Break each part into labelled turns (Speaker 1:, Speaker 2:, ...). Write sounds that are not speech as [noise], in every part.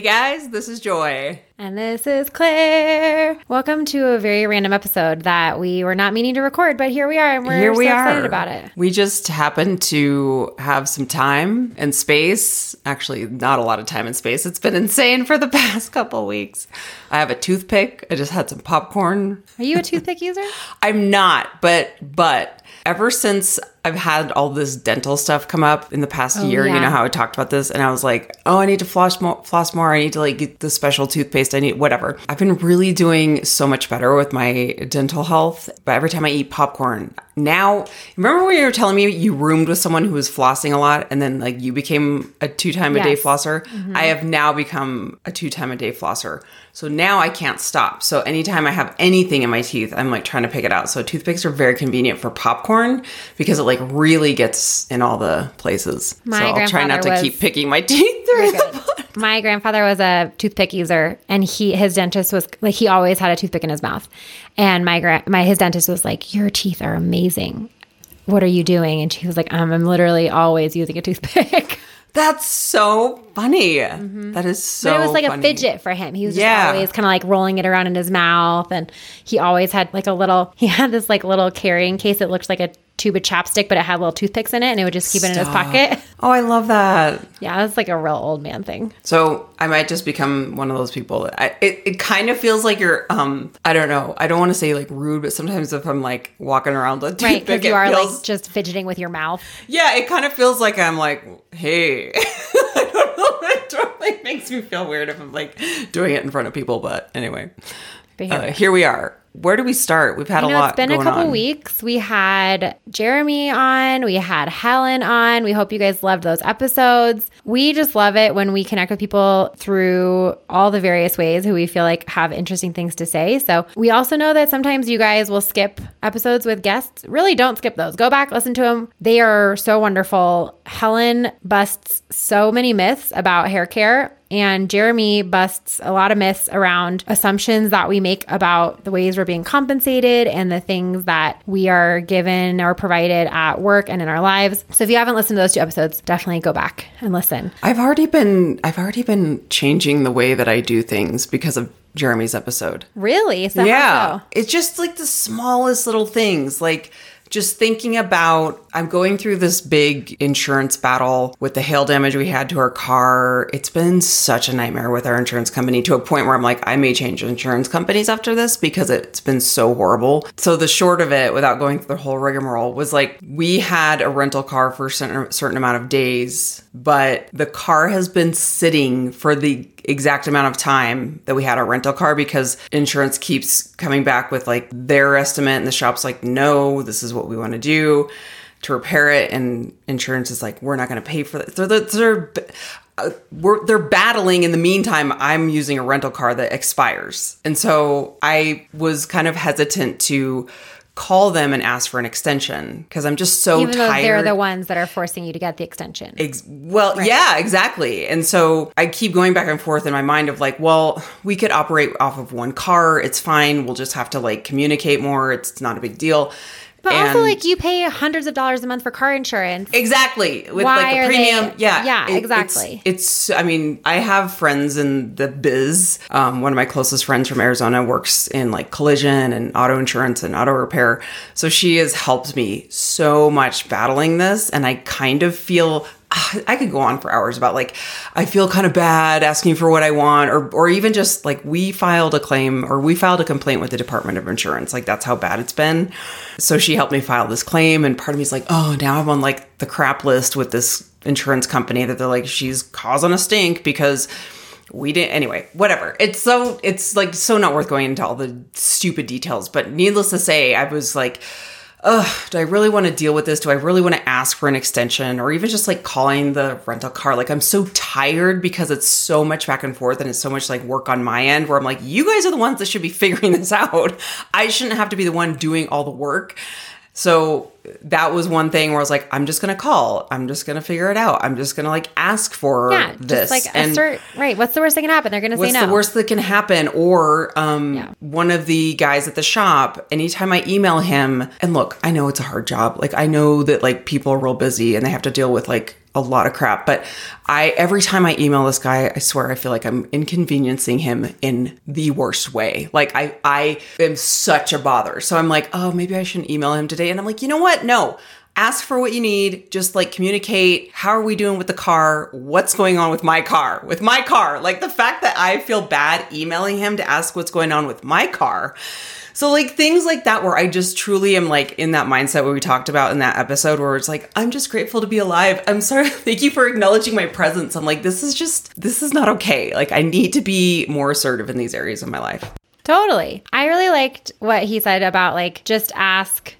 Speaker 1: Hey guys, this is Joy.
Speaker 2: And this is Claire. Welcome to a very random episode that we were not meaning to record, but here we are, and we're
Speaker 1: Here we
Speaker 2: so
Speaker 1: are.
Speaker 2: excited about it.
Speaker 1: We just happened to have some time and space. Actually, not a lot of time and space. It's been [laughs] insane for the past couple weeks. I have a toothpick. I just had some popcorn.
Speaker 2: Are you a toothpick user? [laughs]
Speaker 1: I'm not, but but ever since I've had all this dental stuff come up in the past oh, year, you know how I talked about this, and I was like, oh, I need to floss more. Floss more. I need to like get the special toothpaste. I need whatever. I've been really doing so much better with my dental health. But every time I eat popcorn, now remember when you were telling me you roomed with someone who was flossing a lot, and then like you became a two time a day flosser. Mm-hmm. I have now become a two time a day flosser. So now I can't stop. So anytime I have anything in my teeth, I'm like trying to pick it out. So toothpicks are very convenient for popcorn because it like really gets in all the places.
Speaker 2: My
Speaker 1: so I'll try not to
Speaker 2: grandfather
Speaker 1: keep
Speaker 2: was-
Speaker 1: picking my [laughs] teeth through the
Speaker 2: My grandfather was a toothpick user, and he his dentist was like he always had a toothpick in his mouth, and my gra- my his dentist was like, "Your teeth are amazing. What are you doing?" And she was like, um, "I'm literally always using a toothpick." [laughs]
Speaker 1: That's so funny. That is so
Speaker 2: Mm-hmm. but it was like
Speaker 1: funny.
Speaker 2: a fidget for him. He was just
Speaker 1: Yeah.
Speaker 2: always kind of like rolling it around in his mouth, and he always had like a little. He had this like little carrying case that looked like a tube of chapstick, but it had little toothpicks in it, and it would just keep it in his pocket. [laughs]
Speaker 1: Oh, I love that.
Speaker 2: Yeah, it's like a real old man thing.
Speaker 1: So I might just become one of those people. I, it it kind of feels like you're um I don't know. I don't want to say like rude, but sometimes if I'm like walking around with
Speaker 2: Right, because you are
Speaker 1: feels,
Speaker 2: like just fidgeting with your mouth.
Speaker 1: yeah, it kind of feels like I'm like, hey, [laughs] I don't know. [laughs] It makes me feel weird if I'm like doing it in front of people. But anyway,
Speaker 2: But here
Speaker 1: uh, here we are. Where do we start? We've had
Speaker 2: You
Speaker 1: a
Speaker 2: know,
Speaker 1: lot.
Speaker 2: it's been a couple
Speaker 1: on.
Speaker 2: weeks. We had Jeremy on, we had Helen on. We hope you guys loved those episodes. We just love it when we connect with people through all the various ways who we feel like have interesting things to say. So we also know that sometimes you guys will skip episodes with guests. Really don't skip those. Go back, listen to them. They are so wonderful. Helen busts so many myths about hair care and Jeremy busts a lot of myths around assumptions that we make about the ways we're being compensated and the things that we are given or provided at work and in our lives. So if you haven't listened to those two episodes, definitely go back and listen.
Speaker 1: I've already been I've already been changing the way that I do things because of Jeremy's episode.
Speaker 2: Really? So
Speaker 1: yeah.
Speaker 2: so?
Speaker 1: It's just like the smallest little things. Like just thinking about I'm going through this big insurance battle with the hail damage we had to our car. It's been such a nightmare with our insurance company to a point where I'm like, I may change insurance companies after this because it's been so horrible. So the short of it, without going through the whole rigmarole, was like we had a rental car for a certain, amount of days, but the car has been sitting for the exact amount of time that we had our rental car because insurance keeps coming back with like their estimate and the shop's like no this is what we want to do to repair it. And insurance is like we're not going to pay for that so they're, they're, uh, they're battling in the meantime i'm using a rental car that expires. And so i was kind of hesitant to call them and ask for an extension because i'm just so
Speaker 2: Even
Speaker 1: tired
Speaker 2: they're the ones that are forcing you to get the extension.
Speaker 1: Ex- well, yeah, exactly. And so I keep going back and forth in my mind of like, well, we could operate off of one car. It's fine. We'll just have to like communicate more. It's not a big deal.
Speaker 2: But also, like, you pay hundreds of dollars a month for car insurance.
Speaker 1: Exactly. With
Speaker 2: Why
Speaker 1: like the premium.
Speaker 2: they-
Speaker 1: yeah.
Speaker 2: Yeah,
Speaker 1: It-
Speaker 2: exactly.
Speaker 1: It's, it's, I mean, I have friends in the biz. Um, one of my closest friends from Arizona works in like collision and auto insurance and auto repair. So she has helped me so much battling this. And I kind of feel I could go on for hours about like I feel kind of bad asking for what I want or or even just like we filed a claim or we filed a complaint with the Department of Insurance. Like that's how bad it's been. So she helped me file this claim and part of me is like, "Oh, now I'm on like the crap list with this insurance company that they're like she's causing a stink because we didn't anyway whatever. It's so it's like so not worth going into all the stupid details. But needless to say i was like ugh, do I really want to deal with this? Do I really want to ask for an extension or even just like calling the rental car? Like, I'm so tired because it's so much back and forth and it's so much like work on my end where I'm like, you guys are the ones that should be figuring this out. I shouldn't have to be the one doing all the work. So that was one thing where I was like, I'm just gonna call. I'm just gonna figure it out. I'm just gonna like ask for
Speaker 2: Yeah,
Speaker 1: this.
Speaker 2: just like assert. Right. What's the worst thing that can happen? They're to say no.
Speaker 1: What's
Speaker 2: no.
Speaker 1: the worst that can happen? Or um,
Speaker 2: Yeah.
Speaker 1: one of the guys at the shop, anytime I email him, and look, I know it's a hard job. Like, I know that like people are real busy and they have to deal with like a lot of crap. But I every time I email this guy, I swear I feel like I'm inconveniencing him in the worst way. Like I I am such a bother. So I'm like, oh, maybe I shouldn't email him today. And I'm like, you know what? No. Ask for what you need. Just like communicate. How are we doing with the car? What's going on with my car? With my car. Like the fact that I feel bad emailing him to ask what's going on with my car. So like things like that where I just truly am like in that mindset where we talked about in that episode where it's like I'm just grateful to be alive. I'm sorry. [laughs] Thank you for acknowledging my presence. I'm like this is just this is not okay. Like I need to be more assertive in these areas of my life.
Speaker 2: Totally. I really liked what he said about like just ask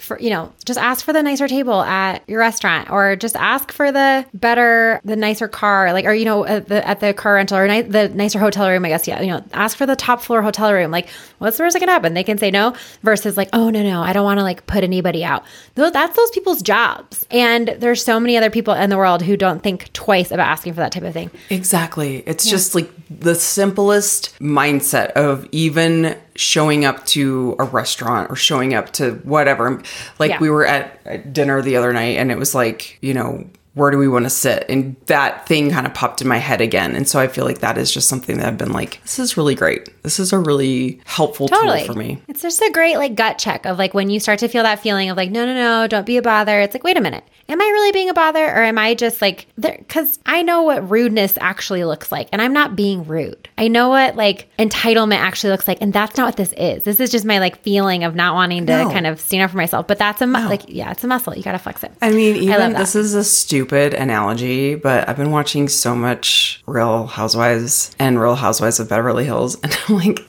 Speaker 2: for you know just ask for the nicer table at your restaurant or just ask for the better the nicer car like or you know at the, at the car rental or ni- the nicer hotel room i guess. Yeah you know ask for the top floor hotel room. Like what's the worst that can happen? They can say no versus like oh no no i don't want to like put anybody out. Tho- that's those people's jobs. And there's so many other people in the world who don't think twice about asking for that type of thing.
Speaker 1: Exactly. It's just like the simplest mindset of even showing up to a restaurant or showing up to whatever. Like
Speaker 2: Yeah.
Speaker 1: we were at at dinner the other night and it was like, you know, where do we want to sit? And that thing kind of popped in my head again. And so I feel like that is just something that I've been like, this is really great. This is a really helpful
Speaker 2: totally
Speaker 1: tool for me.
Speaker 2: It's just a great like gut check of like when you start to feel that feeling of like no no no don't be a bother. It's like wait a minute. Am I really being a bother or am I just like cuz I know what rudeness actually looks like and I'm not being rude. I know what like entitlement actually looks like and that's not what this is. This is just my like feeling of not wanting to
Speaker 1: No.
Speaker 2: kind of stand up for myself. But that's a mu- like yeah, it's a muscle. You got to flex it.
Speaker 1: I mean, even
Speaker 2: that.
Speaker 1: this is a stupid analogy, but I've been watching so much Real Housewives and Real Housewives of Beverly Hills, [laughs] and I'm like,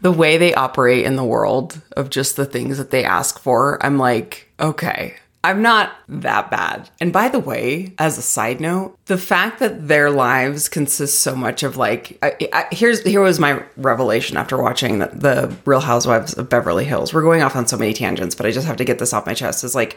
Speaker 1: the way they operate in the world of just the things that they ask for, I'm like, okay. I'm not that bad. And by the way, as a side note, the fact that their lives consist so much of like, I, I, here's here was my revelation after watching the, the Real Housewives of Beverly Hills. We're going off on so many tangents, but I just have to get this off my chest. Is like,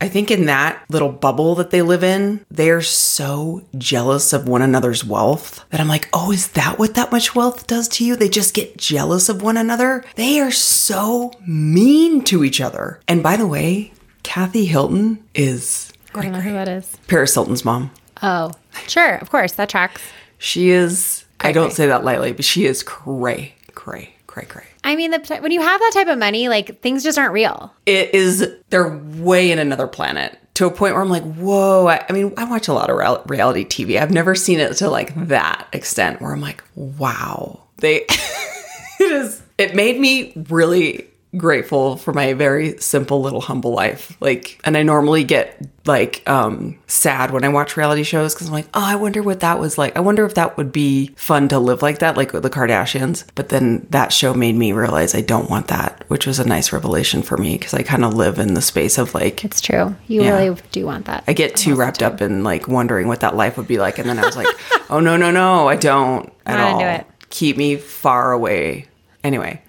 Speaker 1: I think in that little bubble that they live in, they're so jealous of one another's wealth that I'm like, oh, is that what that much wealth does to you? They just get jealous of one another. They are so mean to each other. And by the way, Kathy Hilton is
Speaker 2: I don't know who that is.
Speaker 1: Paris Hilton's mom.
Speaker 2: Oh, sure, of course that tracks.
Speaker 1: She is, I don't say that lightly, but she is cray, cray, cray, cray.
Speaker 2: I mean, the, when you have that type of money, like things just aren't real.
Speaker 1: it is they're way in another planet to a point where I'm like, whoa. I, I mean, I watch a lot of real- reality TV. I've never seen it to like that extent where I'm like, wow. They, [laughs] it is, it made me really grateful for my very simple little humble life. Like, and I normally get like um sad when I watch reality shows because I'm like, oh, I wonder what that was like. I wonder if that would be fun to live like that, like with the Kardashians. But then that show made me realize I don't want that, which was a nice revelation for me because I kind of live in the space of like
Speaker 2: It's true. You
Speaker 1: Yeah.
Speaker 2: really do want that.
Speaker 1: I get too wrapped up in like wondering what that life would be like, and then I was like, oh no no no, I don't [laughs] at
Speaker 2: Not
Speaker 1: all. Keep me far away. Anyway,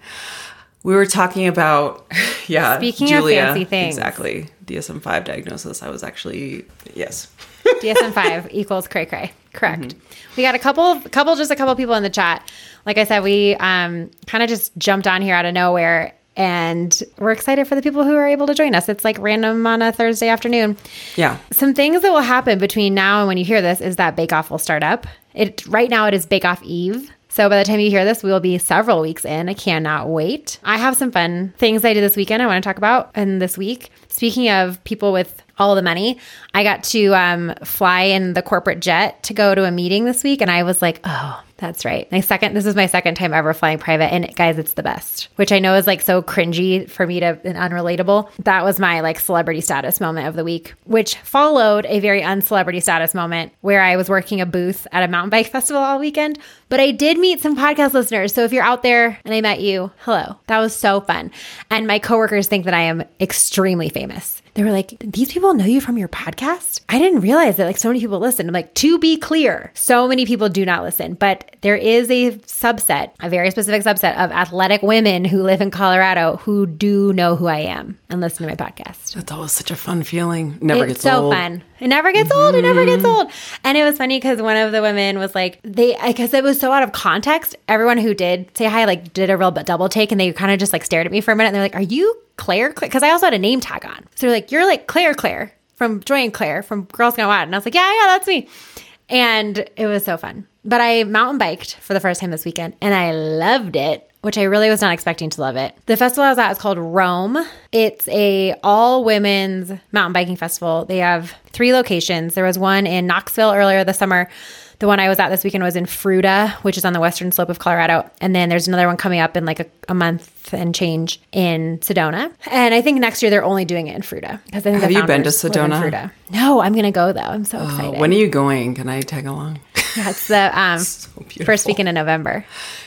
Speaker 1: we were talking about [laughs] yeah.
Speaker 2: Speaking of fancy things.
Speaker 1: exactly. DSM five diagnosis. I was actually yes. [laughs]
Speaker 2: DSM five equals cray cray. Correct. We got a couple, couple, just a couple people in the chat. Like I said, we um, kind of just jumped on here out of nowhere, and we're excited for the people who are able to join us. It's like random on a Thursday afternoon.
Speaker 1: Yeah.
Speaker 2: Some things that will happen between now and when you hear this is that Bake Off will start up. It right now it is Bake Off Eve. So by the time you hear this, we will be several weeks in. I cannot wait. I have some fun things I did this weekend I want to talk about and this week. Speaking of people with all the money, I got to um, fly in the corporate jet to go to a meeting this week, and I was like, oh, that's right. My second, this is my second time ever flying private, and guys, it's the best. Which I know is like so cringy for me to and unrelatable. That was my like celebrity status moment of the week, which followed a very uncelebrity status moment where I was working a booth at a mountain bike festival all weekend. But I did meet some podcast listeners. So if you're out there and I met you, hello. That was so fun. And my coworkers think that I am extremely famous. They were like, these people know you from your podcast? I didn't realize that like so many people listen. I'm like, to be clear, so many people do not listen, but there is a subset, a very specific subset of athletic women who live in Colorado who do know who I am and listen to my podcast.
Speaker 1: That's always such a fun feeling. Never
Speaker 2: It's
Speaker 1: gets
Speaker 2: so
Speaker 1: old.
Speaker 2: fun. It never gets old. It never gets old. And it was funny because one of the women was like, they, because it was so out of context. Everyone who did say hi, like, did a real double take and they kind of just like stared at me for a minute. And they're like, Are you Claire? Because I also had a name tag on. So they're like, You're like Claire, Claire. from Joy and Claire from Girls Gone Wild. And I was like, yeah, yeah, that's me. And it was so fun. But I mountain biked for the first time this weekend and I loved it which I really was not expecting to love it. The festival I was at is called Roam. It's a all women's mountain biking festival. They have three locations. There was one in Knoxville earlier this summer. The one I was at this weekend was in Fruita, which is on the western slope of Colorado. And then there's another one coming up in like a, a month and change in Sedona. And I think next year they're only doing it in Fruita. Because
Speaker 1: Have you been to Sedona?
Speaker 2: No, I'm going to go though. I'm so excited.
Speaker 1: Oh, when are you going? Can I tag along?
Speaker 2: Yeah, the um, [laughs]
Speaker 1: So
Speaker 2: first weekend in November.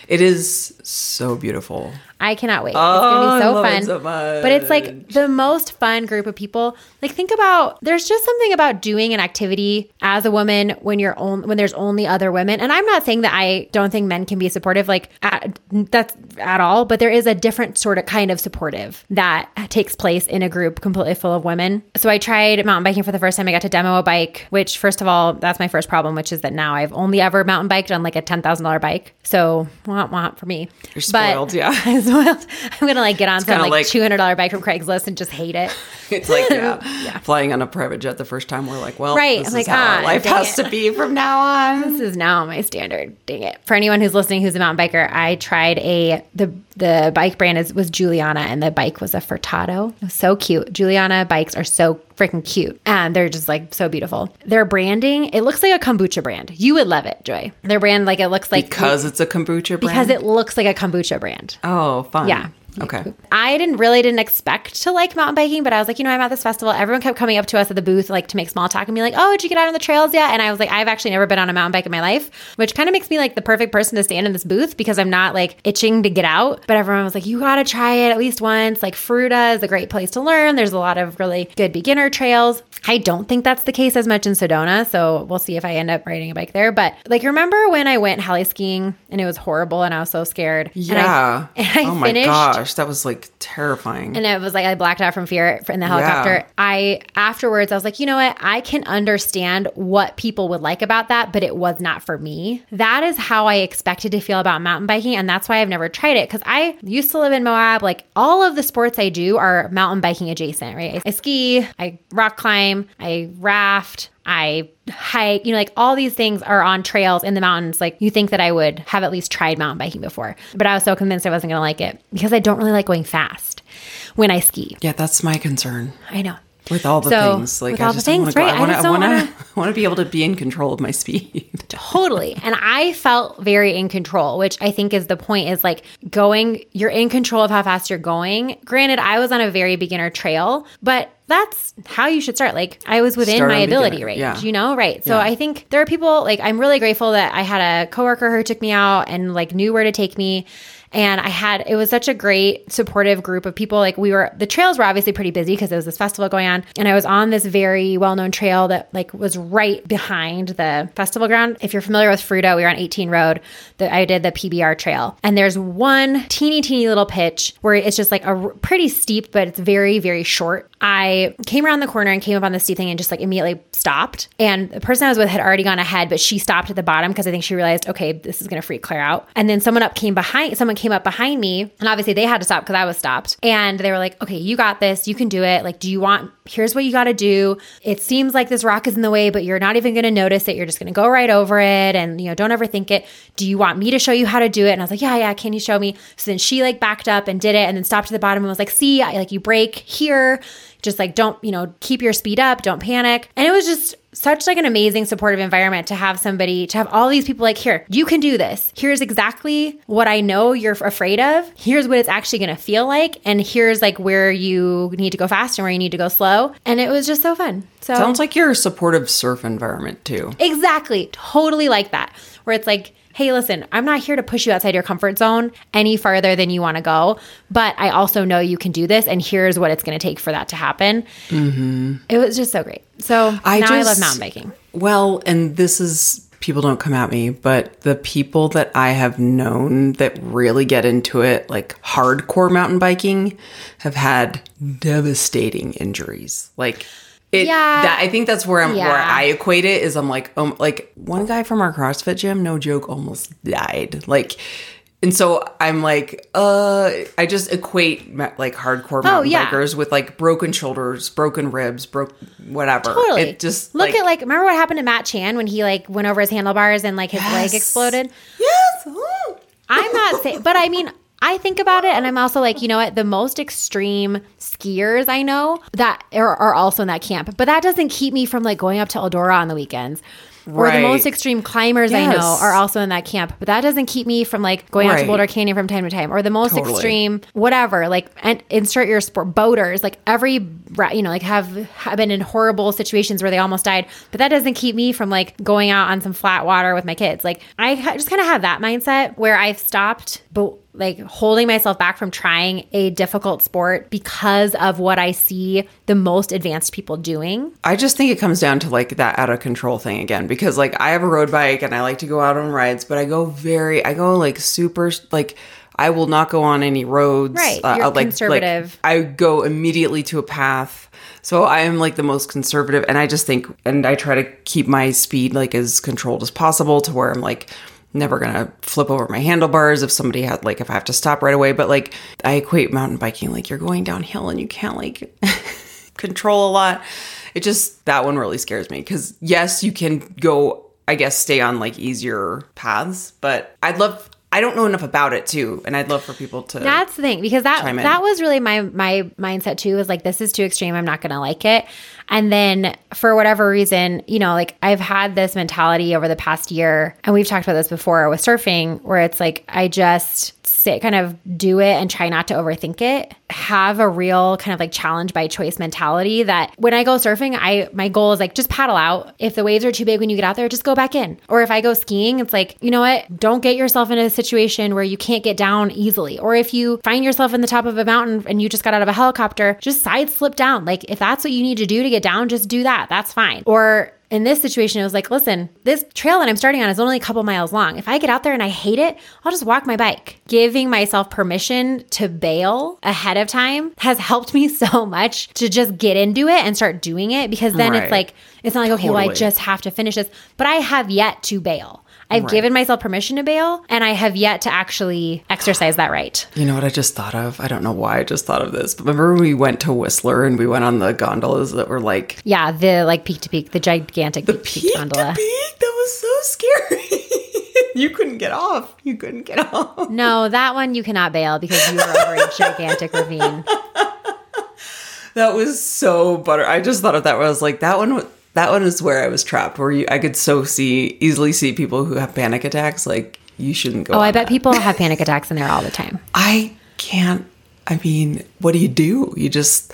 Speaker 1: It is so beautiful.
Speaker 2: I cannot wait.
Speaker 1: Oh,
Speaker 2: it's gonna be oh, so
Speaker 1: love it
Speaker 2: fun.
Speaker 1: so
Speaker 2: But it's like the most fun group of people. Like think about there's just something about doing an activity as a woman when you're on, when there's only other women. And I'm not saying that I don't think men can be supportive like at, that's at all, but there is a different sort of kind of supportive that takes place in a group completely full of women. So I tried mountain biking for the first time. I got to demo a bike, which first of all, that's my first problem, which is that now I've only ever mountain biked on like a $10,000 bike. So womp womp for me.
Speaker 1: You're spoiled, yeah. [laughs] [laughs]
Speaker 2: I'm spoiled. [laughs] I'm gonna like get on some like,
Speaker 1: like-
Speaker 2: two hundred dollar bike from Craigslist and just hate it. [laughs]
Speaker 1: It's like [laughs] yeah, flying on a private jet the first time. We're like, well,
Speaker 2: Right,
Speaker 1: This
Speaker 2: I'm
Speaker 1: is
Speaker 2: like,
Speaker 1: how
Speaker 2: ah,
Speaker 1: life has
Speaker 2: it.
Speaker 1: to be from now on.
Speaker 2: This is now my standard. Dang it! For anyone who's listening who's a mountain biker, I tried a the the bike brand is was Juliana, and the bike was a Furtado. It was so cute. Juliana bikes are so freaking cute, and they're just like so beautiful. Their branding, it looks like a kombucha brand. You would love it, Joy. Their brand, like it looks like
Speaker 1: Because it's a kombucha brand.
Speaker 2: because it looks like a kombucha brand.
Speaker 1: oh, fun.
Speaker 2: Yeah.
Speaker 1: Okay.
Speaker 2: I didn't really didn't expect to like mountain biking, but I was like, you know, I'm at this festival. Everyone kept coming up to us at the booth, like to make small talk and be like, oh, did you get out on the trails yet? And I was like, I've actually never been on a mountain bike in my life, which kind of makes me like the perfect person to stand in this booth because I'm not like itching to get out. But everyone was like, you got to try it at least once. Like Fruita is a great place to learn. There's a lot of really good beginner trails. I don't think that's the case as much in Sedona, so we'll see if I end up riding a bike there. But like, remember when I went heli skiing and it was horrible and I was so scared? And I-
Speaker 1: Yeah. [laughs]
Speaker 2: and I
Speaker 1: oh my
Speaker 2: finished-
Speaker 1: gosh, that was like terrifying.
Speaker 2: and it was like I blacked out from fear in the helicopter.
Speaker 1: Yeah.
Speaker 2: I afterwards I was like, you know what? I can understand what people would like about that, but it was not for me. That is how I expected to feel about mountain biking, and that's why I've never tried it because I used to live in Moab. Like all of the sports I do are mountain biking adjacent, right? I ski, I rock climb, I raft. I hike, you know, like all these things are on trails in the mountains. Like you think that I would have at least tried mountain biking before, but I was so convinced I wasn't going to like it because I don't really like going fast when I ski.
Speaker 1: yeah, that's my concern
Speaker 2: I know.
Speaker 1: With all the
Speaker 2: So,
Speaker 1: things. Like
Speaker 2: with
Speaker 1: I
Speaker 2: all the things, right?
Speaker 1: Go.
Speaker 2: I
Speaker 1: want to. I want to.
Speaker 2: wanna-
Speaker 1: I want to [laughs] be able to be in control of my speed. [laughs]
Speaker 2: Totally. And I felt very in control, which I think is the point is like going, you're in control of how fast you're going. Granted, I was on a very beginner trail, but that's how you should start. Like I was within
Speaker 1: Start
Speaker 2: my ability range,
Speaker 1: yeah.
Speaker 2: you know? Right. So
Speaker 1: Yeah.
Speaker 2: I think there are people like I'm really grateful that I had a coworker who took me out and like knew where to take me. And I had, it was such a great supportive group of people. Like we were, the trails were obviously pretty busy because there was this festival going on. And I was on this very well known trail that like was right behind the festival ground. If you're familiar with Fruita, we were on 18 Road. That I did the PBR trail. And there's one teeny, teeny little pitch where it's just like a pretty steep, but it's very, very short. I came around the corner and came up on the steep thing and just like immediately stopped. And the person I was with had already gone ahead, but she stopped at the bottom because I think she realized, okay, this is going to freak Claire out. And then someone up came behind, someone came up behind me, and obviously they had to stop because I was stopped. And they were like, okay, you got this, you can do it. Like, do you want? Here's what you got to do. It seems like this rock is in the way, but you're not even going to notice it. You're just going to go right over it, and you know, don't overthink it. Do you want me to show you how to do it? And I was like, yeah, yeah. Can you show me? So then she like backed up and did it, and then stopped at the bottom and was like, see, I, like you break here just like don't you know keep your speed up don't panic and it was just such like an amazing supportive environment to have somebody to have all these people like here you can do this here's exactly what i know you're afraid of here's what it's actually going to feel like and here's like where you need to go fast and where you need to go slow and it was just so fun so
Speaker 1: Sounds like you're a supportive surf environment too.
Speaker 2: Exactly. Totally like that. Where it's like, hey, listen, I'm not here to push you outside your comfort zone any farther than you want to go, but I also know you can do this, and here's what it's going to take for that to happen. Mm-hmm. It was just so great. So
Speaker 1: I
Speaker 2: now I love mountain biking.
Speaker 1: Well, and this is people don't come at me, but the people that I have known that really get into it, like hardcore mountain biking, have had devastating injuries. Like it
Speaker 2: Yeah.
Speaker 1: that I think that's where I'm where I equate it is I'm like um like one guy from our CrossFit gym, no joke, almost died. Like And so I'm like, uh, I just equate like hardcore mountain
Speaker 2: Oh, yeah.
Speaker 1: bikers with like broken shoulders, broken ribs, broke whatever.
Speaker 2: Totally.
Speaker 1: It just
Speaker 2: look
Speaker 1: like,
Speaker 2: at like remember what happened to Matt Chan when he like went over his handlebars and like his leg exploded.
Speaker 1: yes.
Speaker 2: I'm not saying, but I mean, I think about it, and I'm also like, you know what? The most extreme skiers I know that are, are also in that camp, but that doesn't keep me from like going up to Eldora on the weekends. Or the most extreme climbers I know are also in that camp, but that doesn't keep me from like going out to Boulder Canyon from time to time. Or the most
Speaker 1: Totally.
Speaker 2: extreme, whatever, like and insert your sport boaters, like every you know, like have have been in horrible situations where they almost died, but that doesn't keep me from like going out on some flat water with my kids. Like I just kind of have that mindset where I've stopped, but like holding myself back from trying a difficult sport because of what I see the most advanced people doing.
Speaker 1: I just think it comes down to like that out of control thing again because like I have a road bike and I like to go out on rides, but I go very, I go like super, like I will not go on any roads.
Speaker 2: Right,
Speaker 1: Uh,
Speaker 2: you're
Speaker 1: like,
Speaker 2: conservative.
Speaker 1: Like, I go immediately to a path. So I am like the most conservative, and I just think, and I try to keep my speed like as controlled as possible to where I'm like never gonna flip over my handlebars if somebody had like if I have to stop right away. But like I equate mountain biking like you're going downhill and you can't like [laughs] control a lot. It just that one really scares me because yes, you can go. I guess stay on like easier paths, but I'd love. I don't know enough about it too, and I'd love for people to.
Speaker 2: That's the thing because that that was really my my mindset too. Was like this is too extreme. I'm not going to like it. And then for whatever reason, you know, like I've had this mentality over the past year, and we've talked about this before with surfing, where it's like I just sit, kind of do it, and try not to overthink it. Have a real kind of like challenge by choice mentality. That when I go surfing, I my goal is like just paddle out. If the waves are too big when you get out there, just go back in. Or if I go skiing, it's like you know what? Don't get yourself in a situation where you can't get down easily. Or if you find yourself in the top of a mountain and you just got out of a helicopter, just side slip down. Like if that's what you need to do to get down, just do that. That's fine. Or in this situation, it was like, listen, this trail that I'm starting on is only a couple miles long. If I get out there and I hate it, I'll just walk my bike. Giving myself permission to bail ahead of time has helped me [laughs] so much to just get into it and start doing it because then
Speaker 1: Right.
Speaker 2: it's like, it's not like, okay, well, I just have to finish this. But I have yet to bail. I've given myself permission to bail and I have yet to actually exercise that right.
Speaker 1: You know what I just thought of? I don't know why I just thought of this. But remember when we went to Whistler and we went on the gondolas that were like
Speaker 2: Yeah, the like peak to peak, the gigantic peak peak
Speaker 1: peak
Speaker 2: gondola.
Speaker 1: to peak? That was so scary. [laughs] you couldn't get off. You couldn't get off.
Speaker 2: No, that one you cannot bail because you are over a [laughs] gigantic ravine.
Speaker 1: That was so butter. I just thought of that. Where I was like, that one. That one is where I was trapped. Where you, I could so see easily see people who have panic attacks. Like you shouldn't go.
Speaker 2: Oh, I bet
Speaker 1: that.
Speaker 2: people have panic attacks in there all the time. [laughs]
Speaker 1: I can't. I mean, what do you do? You just.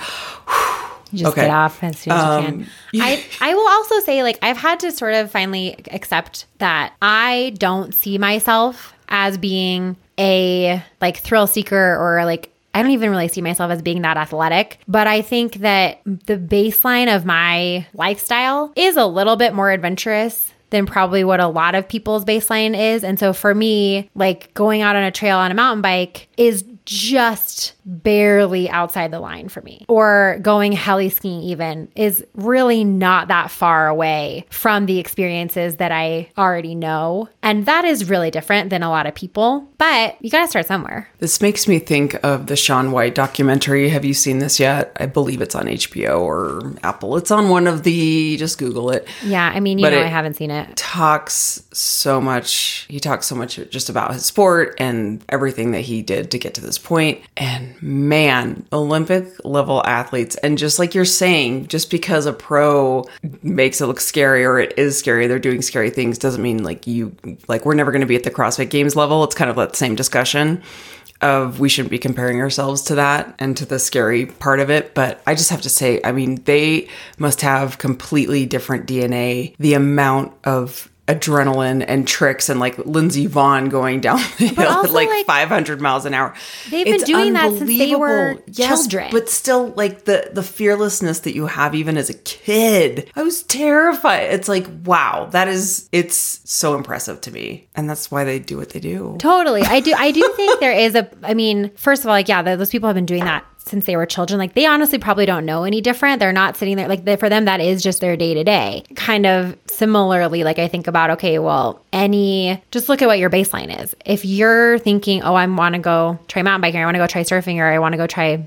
Speaker 2: You just
Speaker 1: Okay.
Speaker 2: get off as soon as
Speaker 1: Um,
Speaker 2: you can. I [laughs] I will also say like I've had to sort of finally accept that I don't see myself as being a like thrill seeker or like I don't even really see myself as being that athletic, but I think that the baseline of my lifestyle is a little bit more adventurous than probably what a lot of people's baseline is. And so for me, like going out on a trail on a mountain bike is just barely outside the line for me. Or going heli skiing even is really not that far away from the experiences that I already know. And that is really different than a lot of people, but you got to start somewhere.
Speaker 1: This makes me think of the Shaun White documentary. Have you seen this yet? I believe it's on HBO or Apple. It's on one of the. Just Google it.
Speaker 2: Yeah, I mean, you
Speaker 1: But
Speaker 2: know, I haven't seen it.
Speaker 1: Talks so much. He talks so much just about his sport and everything that he did to get to this point. And man, Olympic level athletes, and just like you're saying, just because a pro makes it look scary or it is scary, they're doing scary things, doesn't mean like you like we're never going to be at the CrossFit Games level. It's kind of that same discussion of we shouldn't be comparing ourselves to that and to the scary part of it. But I just have to say, I mean, they must have completely different DNA. The amount of adrenaline and tricks and like Lindsey Vonn going down the hill at like,
Speaker 2: like,
Speaker 1: 500 miles an hour.
Speaker 2: they've been doing that since they were.
Speaker 1: Yes,
Speaker 2: children.
Speaker 1: But still like the the fearlessness that you have even as a kid. I was terrified. It's like, wow, that is it's so impressive to me. And that's why they do what they do.
Speaker 2: Totally. I do I do think there is a I mean, first of all, like yeah, those people have been doing that since they were children. Like they honestly probably don't know any different. They're not sitting there like they, for them that is just their day to day. Kind of similarly, like I think about okay, well, any just look at what your baseline is. If you're thinking, oh, I want to go try mountain biking, or I want to go try surfing, or I want to go try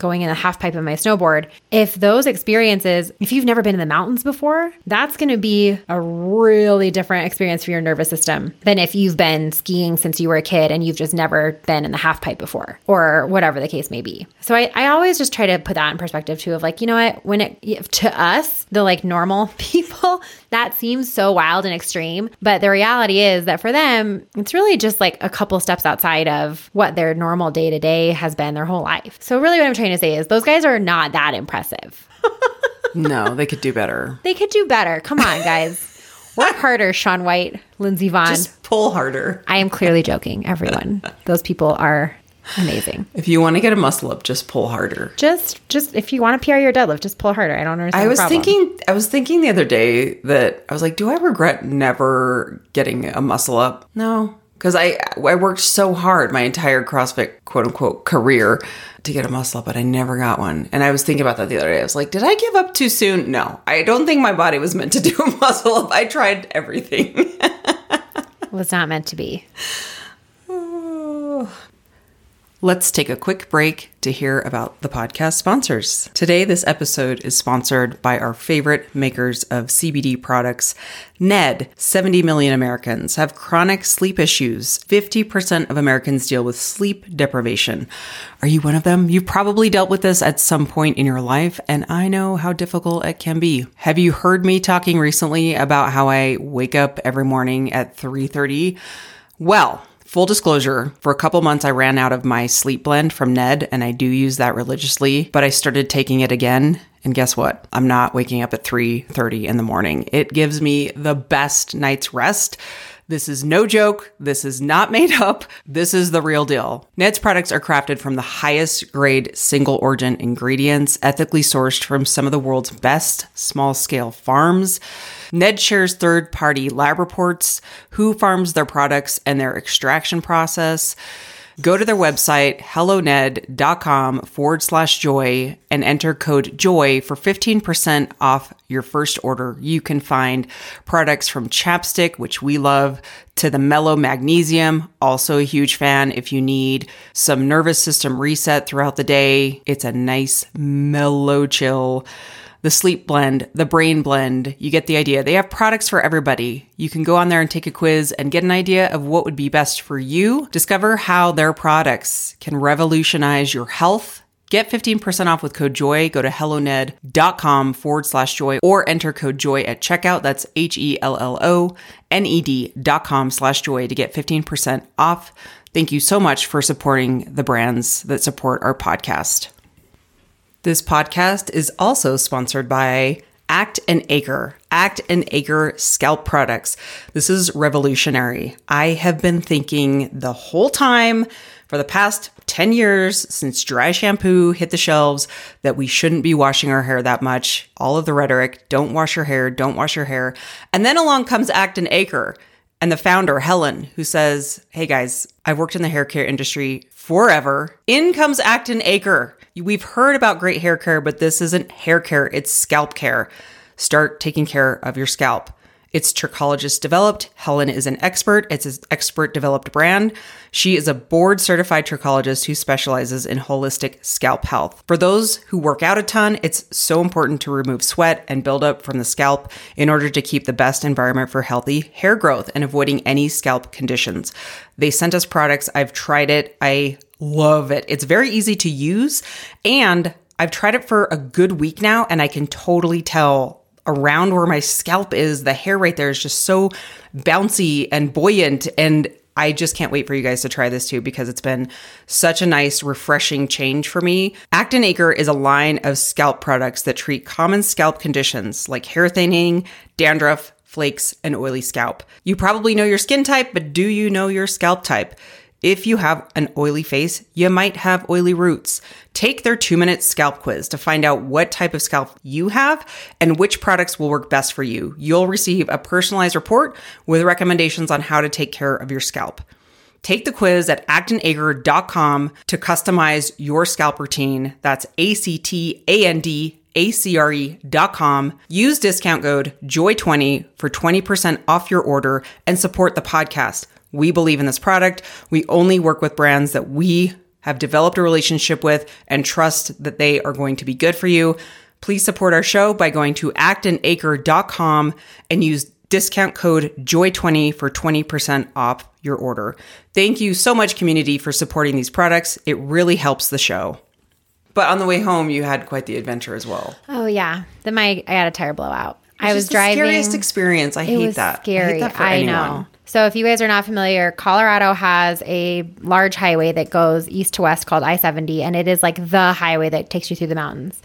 Speaker 2: going in a half pipe of my snowboard. If those experiences, if you've never been in the mountains before, that's going to be a really different experience for your nervous system than if you've been skiing since you were a kid and you've just never been in the half pipe before or whatever the case may be. So I, I always just try to put that in perspective too of like, you know what, when it to us, the like normal [laughs] people, that seems so wild and extreme. But the reality is that for them, it's really just like a couple steps outside of what their normal day to day has been their whole life. So really what I'm trying to say is those guys are not that impressive.
Speaker 1: no, they could do better. [laughs]
Speaker 2: They could do better. Come on, guys. Work [laughs] harder, Shaun White, Lindsey Vonn.
Speaker 1: Just pull harder.
Speaker 2: I am clearly joking, everyone. Those people are amazing.
Speaker 1: If you want to get a muscle up, just pull harder.
Speaker 2: Just just if you want to PR your deadlift, just pull harder. I don't understand.
Speaker 1: I was thinking I was thinking the other day that I was like, do I regret never getting a muscle up? No. Because I I worked so hard my entire CrossFit quote unquote career to get a muscle up, but I never got one. And I was thinking about that the other day. I was like, did I give up too soon? No. I don't think my body was meant to [laughs] do a muscle up. I tried everything.
Speaker 2: It [laughs] was not meant to be. [sighs]
Speaker 1: Oh, Let's take a quick break to hear about the podcast sponsors. Today, this episode is sponsored by our favorite makers of CBD products, Ned. 70 million Americans have chronic sleep issues. 50% of Americans deal with sleep deprivation. Are you one of them? You've probably dealt with this at some point in your life, and I know how difficult it can be. Have you heard me talking recently about how I wake up every morning at 3:30? Well, Full disclosure, for a couple months I ran out of my sleep blend from Ned and I do use that religiously, but I started taking it again and guess what? I'm not waking up at 3:30 in the morning. It gives me the best night's rest. This is no joke. This is not [laughs] made up. This is the real deal. Ned's products are crafted from the highest grade single origin ingredients, ethically sourced from some of the world's best small scale farms. Ned shares third party lab reports, who farms their products, and their extraction process. Go to their website, helloned.com forward slash joy and enter code joy for 15% off your first order. You can find products from chapstick, which we love, to the mellow magnesium, also a huge fan. If you need some nervous system reset throughout the day, it's a nice mellow chill the sleep blend, the brain blend. You get the idea. They have products for everybody. You can go on there and take a quiz and get an idea of what would be best for you. Discover how their products can revolutionize your health. Get 15% off with code JOY. Go to helloned.com forward slash joy or enter code JOY at checkout. That's H E L L O N E D dot com slash joy to get 15% off. Thank you so much for supporting the brands that support our podcast. This podcast is also sponsored by Act and Acre. Act and Acre scalp products. This is revolutionary. I have been thinking the whole time for the past 10 years since dry shampoo hit the shelves that we shouldn't be washing our hair that much. All of the rhetoric, don't wash your hair, don't wash your hair. And then along comes Act and Acre and the founder, Helen, who says, Hey guys, I've worked in the hair care industry forever. In comes Act and Acre. We've heard about great hair care, but this isn't hair care, it's scalp care. Start taking care of your scalp. It's trichologist developed. Helen is an expert. It's an expert developed brand. She is a board certified trichologist who specializes in holistic scalp health. For those who work out a ton, it's so important to remove sweat and buildup from the scalp in order to keep the best environment for healthy hair growth and avoiding any scalp conditions. They sent us products. I've tried it. I love it. It's very easy to use and I've tried it for a good week now and I can totally tell around where my scalp is, the hair right there is just so bouncy and buoyant. And I just can't wait for you guys to try this too because it's been such a nice, refreshing change for me. Act and Acre is a line of scalp products that treat common scalp conditions like hair thinning, dandruff, flakes, and oily scalp. You probably know your skin type, but do you know your scalp type? If you have an oily face, you might have oily roots. Take their two minute scalp quiz to find out what type of scalp you have and which products will work best for you. You'll receive a personalized report with recommendations on how to take care of your scalp. Take the quiz at actandacre.com to customize your scalp routine. That's A C T A N D acre.com. Use discount code JOY20 for 20% off your order and support the podcast. We believe in this product. We only work with brands that we have developed a relationship with and trust that they are going to be good for you. Please support our show by going to actandacre.com and use discount code JOY20 for 20% off your order. Thank you so much, community, for supporting these products. It really helps the show. But on the way home, you had quite the adventure as well.
Speaker 2: Oh yeah, then my I had a tire blowout. I was driving.
Speaker 1: Scariest experience. I hate that.
Speaker 2: scary.
Speaker 1: I hate that for anyone.
Speaker 2: know. So if you guys are not familiar, Colorado has a large highway that goes east to west called I-70 and it is like the highway that takes you through the mountains.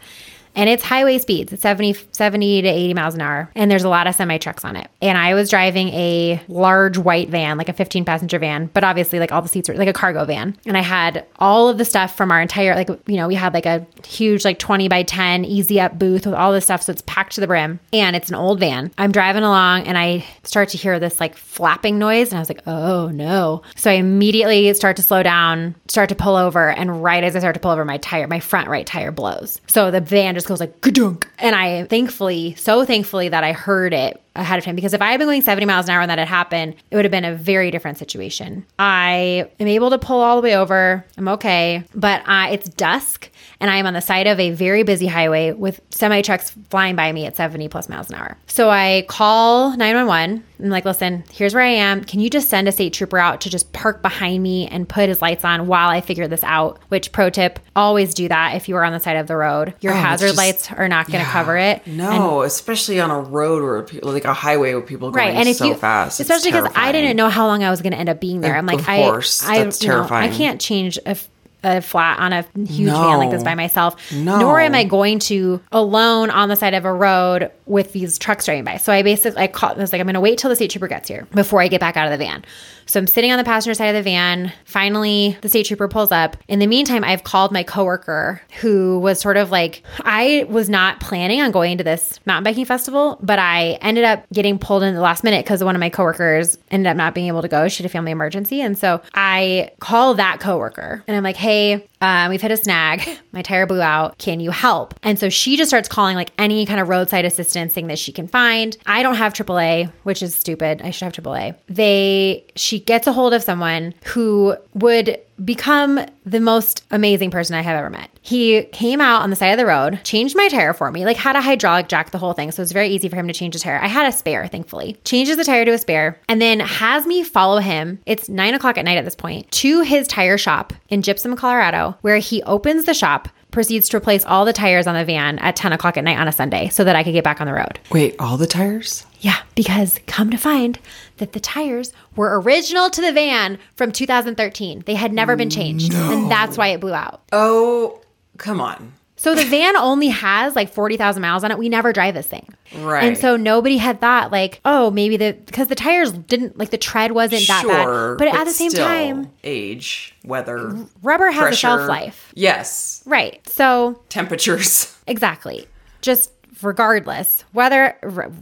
Speaker 2: And it's highway speeds. It's 70, 70 to 80 miles an hour. And there's a lot of semi trucks on it. And I was driving a large white van, like a 15 passenger van, but obviously like all the seats were like a cargo van. And I had all of the stuff from our entire, like, you know, we had like a huge, like 20 by 10 easy up booth with all this stuff. So it's packed to the brim. And it's an old van. I'm driving along and I start to hear this like flapping noise. And I was like, oh no. So I immediately start to slow down, start to pull over. And right as I start to pull over, my tire, my front right tire blows. So the van just goes like, "Ka-dunk." and I thankfully, so thankfully that I heard it ahead of time because if I had been going 70 miles an hour and that had happened, it would have been a very different situation. I am able to pull all the way over. I'm okay, but uh, it's dusk and I am on the side of a very busy highway with semi trucks flying by me at 70 plus miles an hour. So I call 911. I'm like, listen, here's where I am. Can you just send a state trooper out to just park behind me and put his lights on while I figure this out? Which pro tip, always do that if you are on the side of the road. Your
Speaker 1: Oh,
Speaker 2: hazard
Speaker 1: just-
Speaker 2: lights are not going to cover it.
Speaker 1: No, especially on a road or like a highway with people going
Speaker 2: Right, and if
Speaker 1: so
Speaker 2: you,
Speaker 1: fast.
Speaker 2: Especially because I didn't know how long I was going to end up being there. I'm like,
Speaker 1: Of
Speaker 2: I,
Speaker 1: course,
Speaker 2: I,
Speaker 1: that's
Speaker 2: you know, I can't change a, f- a flat on a huge van like this by myself.
Speaker 1: No.
Speaker 2: Nor am I going to alone on the side of a road with these trucks driving by. So I basically, I called, I was like, I'm going to wait till the state trooper gets here before I get back out of the van. So I'm sitting on the passenger side of the van. Finally, the state trooper pulls up. In the meantime, I've called my coworker who was sort of like, I was not planning on going to this mountain biking festival, but I ended up getting pulled in the last minute because one of my coworkers ended up not being able to go. She had a family emergency. And so I call that coworker and I'm like, hey, Okay um, we've hit a snag. My tire blew out. Can you help? And so she just starts calling like any kind of roadside assistance thing that she can find. I don't have AAA, which is stupid. I should have AAA. They, she gets a hold of someone who would become the most amazing person I have ever met. He came out on the side of the road, changed my tire for me, like had a hydraulic jack, the whole thing. So it's very easy for him to change the tire. I had a spare, thankfully. Changes the tire to a spare and then has me follow him. It's nine o'clock at night at this point to his tire shop in Gypsum, Colorado, where he opens the shop. Proceeds to replace all the tires on the van at 10 o'clock at night on a Sunday so that I could get back on the road.
Speaker 1: Wait, all the tires?
Speaker 2: Yeah, because come to find that the tires were original to the van from 2013. They had never been changed. And that's why it blew out.
Speaker 1: Oh, come on.
Speaker 2: So the van only has like 40,000 miles on it. We never drive this thing.
Speaker 1: Right.
Speaker 2: And so nobody had thought like, oh, maybe the because the tires didn't like the tread wasn't that
Speaker 1: Sure,
Speaker 2: bad. But, at the same time,
Speaker 1: age, weather,
Speaker 2: rubber has a shelf life.
Speaker 1: Yes,
Speaker 2: Right. So
Speaker 1: temperatures. [laughs]
Speaker 2: Exactly. Just regardless, whether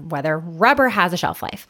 Speaker 2: whether rubber has a shelf life.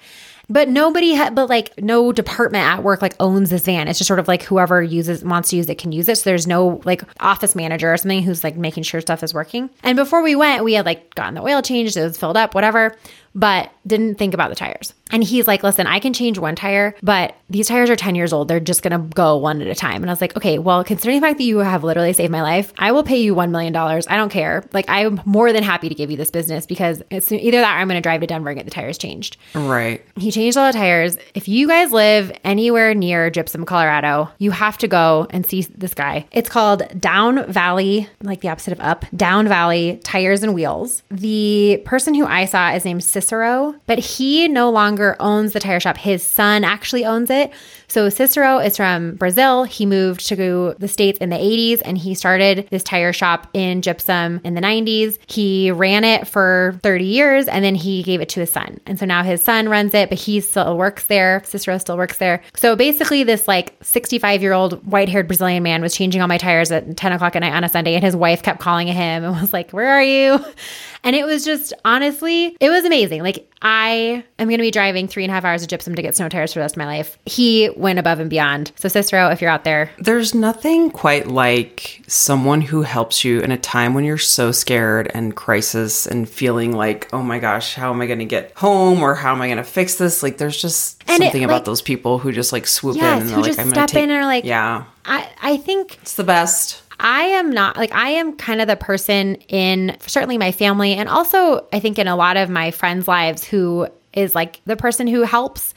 Speaker 2: But nobody had, but like no department at work like owns this van. It's just sort of like whoever uses wants to use it can use it. So there's no like office manager or something who's like making sure stuff is working. And before we went, we had like gotten the oil changed, it was filled up, whatever, but didn't think about the tires. And he's like, listen, I can change one tire, but these tires are 10 years old. They're just going to go one at a time. And I was like, okay, well, considering the fact that you have literally saved my life, I will pay you $1 million. I don't care. Like, I'm more than happy to give you this business because it's either that or I'm going to drive to Denver and get the tires changed.
Speaker 1: right.
Speaker 2: He changed all the tires. If you guys live anywhere near Gypsum, Colorado, you have to go and see this guy. It's called Down Valley, like the opposite of up, Down Valley Tires and Wheels. The person who I saw is named Cicero, but he no longer owns the tire shop. His son actually owns it. So Cicero is from Brazil. He moved to the States in the 80s and he started this tire shop in Gypsum in the 90s. He ran it for 30 years and then he gave it to his son. And so now his son runs it, but he still works there. Cicero still works there. So basically, this like 65 year old white haired Brazilian man was changing all my tires at 10 o'clock at night on a Sunday and his wife kept calling him and was like, Where are you? [laughs] And it was just honestly, it was amazing. Like I am going to be driving three and a half hours of gypsum to get snow tires for the rest of my life. He went above and beyond. So Cicero, if you're out there,
Speaker 1: There's nothing quite like someone who helps you in a time when you're so scared and crisis and feeling like, oh my gosh, how am I going to get home or how am I going to fix this? Like, there's just
Speaker 2: And it,
Speaker 1: something about
Speaker 2: like-
Speaker 1: those people who just like swoop
Speaker 2: Yes,
Speaker 1: in and
Speaker 2: who
Speaker 1: they're like,
Speaker 2: just
Speaker 1: I'm going
Speaker 2: step
Speaker 1: take.
Speaker 2: in and are like-
Speaker 1: yeah,
Speaker 2: I I think
Speaker 1: it's the best.
Speaker 2: I am not like I am kind of the person in certainly my family and also I think in a lot of my friends' lives who is like the person who helps.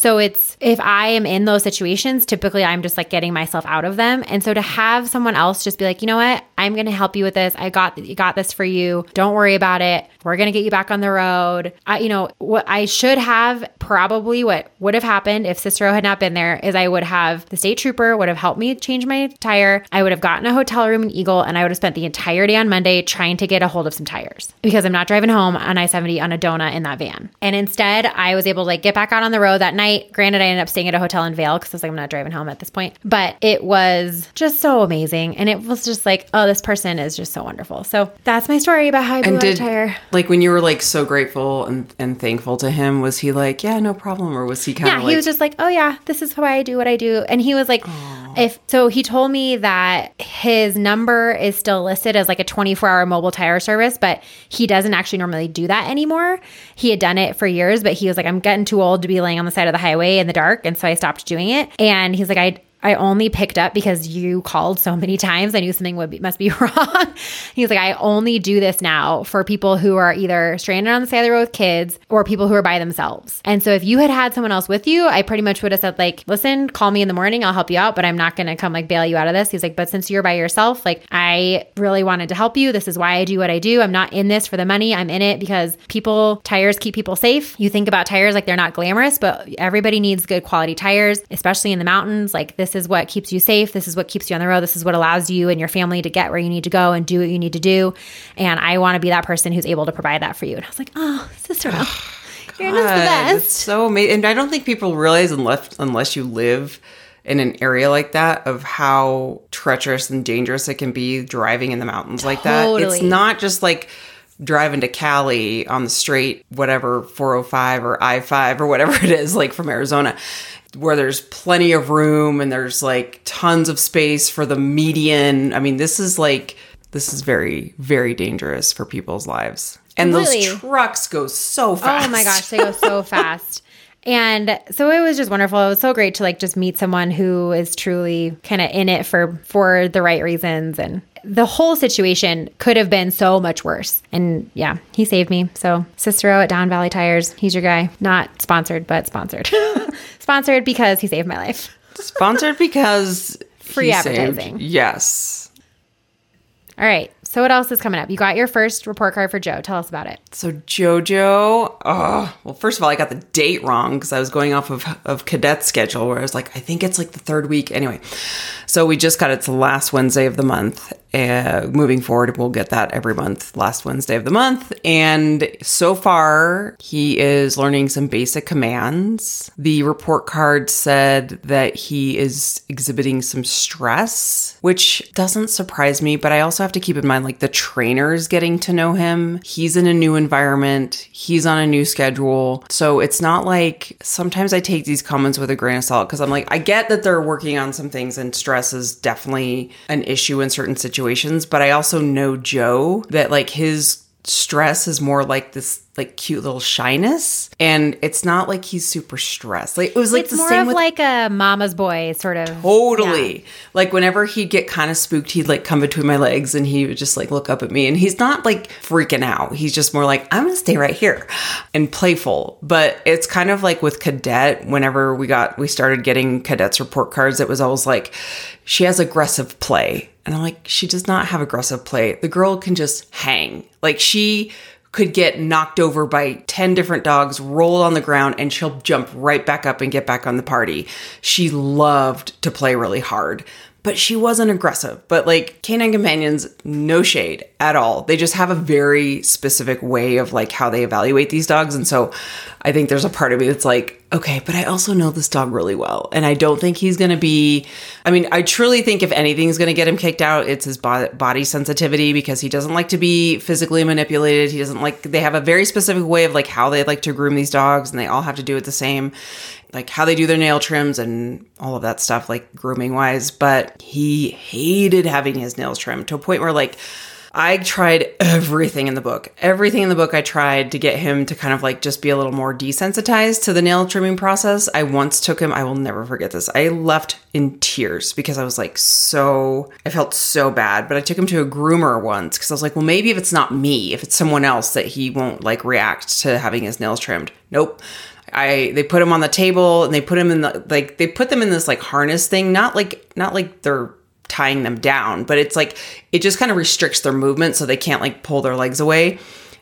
Speaker 2: So it's if I am in those situations, typically I'm just like getting myself out of them. And so to have someone else just be like, you know what, I'm going to help you with this. I got got this for you. Don't worry about it. We're going to get you back on the road. I, you know what I should have probably what would have happened if Cicero had not been there is I would have the state trooper would have helped me change my tire. I would have gotten a hotel room in Eagle and I would have spent the entire day on Monday trying to get a hold of some tires because I'm not driving home on I 70 on a donut in that van. And instead, I was able to like get back out on the road that night. Granted, I ended up staying at a hotel in Vail because I was like, I'm not driving home at this point. But it was just so amazing. And it was just like, oh, this person is just so wonderful. So that's my story about how I blew
Speaker 1: And
Speaker 2: out a
Speaker 1: did
Speaker 2: tire.
Speaker 1: like when you were like so grateful and, and thankful to him, was he like, yeah, no problem, or was he kind of
Speaker 2: Yeah,
Speaker 1: like,
Speaker 2: he was just like, "Oh yeah, this is why I do what I do." And he was like, "If so," he told me that his number is still listed as like a 24-hour mobile tire service, but he doesn't actually normally do that anymore. He had done it for years, but he was like, "I'm getting too old to be laying on the side of the highway in the dark," and so I stopped doing it. And he's like, "I." I only picked up because you called so many times. I knew something would be, must be [laughs] wrong. He's like, I only do this now for people who are either stranded on the side of the road with kids or people who are by themselves. And so if you had had someone else with you, I pretty much would have said like, listen, call me in the morning. I'll help you out, but I'm not going to come like bail you out of this. He's like, but since you're by yourself, like I really wanted to help you. This is why I do what I do. I'm not in this for the money. I'm in it because people, tires keep people safe. You think about tires like they're not glamorous, but everybody needs good quality tires, especially in the mountains. Like this is what keeps you safe. This is what keeps you on the road. This is what allows you and your family to get where you need to go and do what you need to do. And I want to be that person who's able to provide that for you. And I was like, oh, sister, [sighs] you're just the best.
Speaker 1: It's so amazing. And I don't think people realize unless unless you live in an area like that of how treacherous and dangerous it can be driving in the mountains like that. It's not just like driving to Cali on the straight whatever 405 or I5 or whatever [laughs] it is like from Arizona where there's plenty of room and there's like tons of space for the median. I mean, this is like this is very very dangerous for people's lives. And
Speaker 2: Completely.
Speaker 1: those trucks go so fast.
Speaker 2: Oh my gosh, they go so [laughs] fast. And so it was just wonderful. It was so great to like just meet someone who is truly kind of in it for for the right reasons and the whole situation could have been so much worse. And yeah, he saved me. So Cicero at Down Valley Tires, he's your guy. Not sponsored, but sponsored. [laughs] sponsored because he saved my life.
Speaker 1: Sponsored because
Speaker 2: Free
Speaker 1: he saved-
Speaker 2: advertising.
Speaker 1: Yes.
Speaker 2: All right. So what else is coming up? You got your first report card for Joe. Tell us about it.
Speaker 1: So JoJo, oh, well, first of all, I got the date wrong because I was going off of of cadet schedule where I was like, I think it's like the third week. Anyway, so we just got it to the last Wednesday of the month. Uh, moving forward, we'll get that every month, last Wednesday of the month. And so far, he is learning some basic commands. The report card said that he is exhibiting some stress, which doesn't surprise me, but I also have to keep in mind like the trainer's getting to know him. He's in a new environment, he's on a new schedule. So it's not like sometimes I take these comments with a grain of salt because I'm like, I get that they're working on some things and stress is definitely an issue in certain situations, but I also know Joe that like his stress is more like this like cute little shyness and it's not like he's super stressed like it was like
Speaker 2: it's
Speaker 1: the
Speaker 2: more
Speaker 1: same
Speaker 2: of
Speaker 1: with
Speaker 2: like a mama's boy sort of.
Speaker 1: Totally. Like whenever he'd get kind of spooked, he'd like come between my legs and he would just like look up at me. And he's not like freaking out. He's just more like, I'm gonna stay right here and playful. But it's kind of like with cadet, whenever we got we started getting cadets report cards, it was always like, she has aggressive play. And I'm like, she does not have aggressive play. The girl can just hang. Like she could get knocked over by 10 different dogs, roll on the ground, and she'll jump right back up and get back on the party. She loved to play really hard, but she wasn't aggressive. But like canine companions, no shade at all. They just have a very specific way of like how they evaluate these dogs. And so I think there's a part of me that's like, okay, but I also know this dog really well. And I don't think he's going to be, I mean, I truly think if anything's going to get him kicked out, it's his bo- body sensitivity because he doesn't like to be physically manipulated. He doesn't like, they have a very specific way of like how they like to groom these dogs and they all have to do it the same like how they do their nail trims and all of that stuff, like grooming wise. But he hated having his nails trimmed to a point where, like, I tried everything in the book. Everything in the book I tried to get him to kind of like just be a little more desensitized to the nail trimming process. I once took him, I will never forget this. I left in tears because I was like so, I felt so bad. But I took him to a groomer once because I was like, well, maybe if it's not me, if it's someone else that he won't like react to having his nails trimmed. Nope. I they put him on the table and they put him in the like they put them in this like harness thing, not like not like they're tying them down, but it's like it just kind of restricts their movement so they can't like pull their legs away.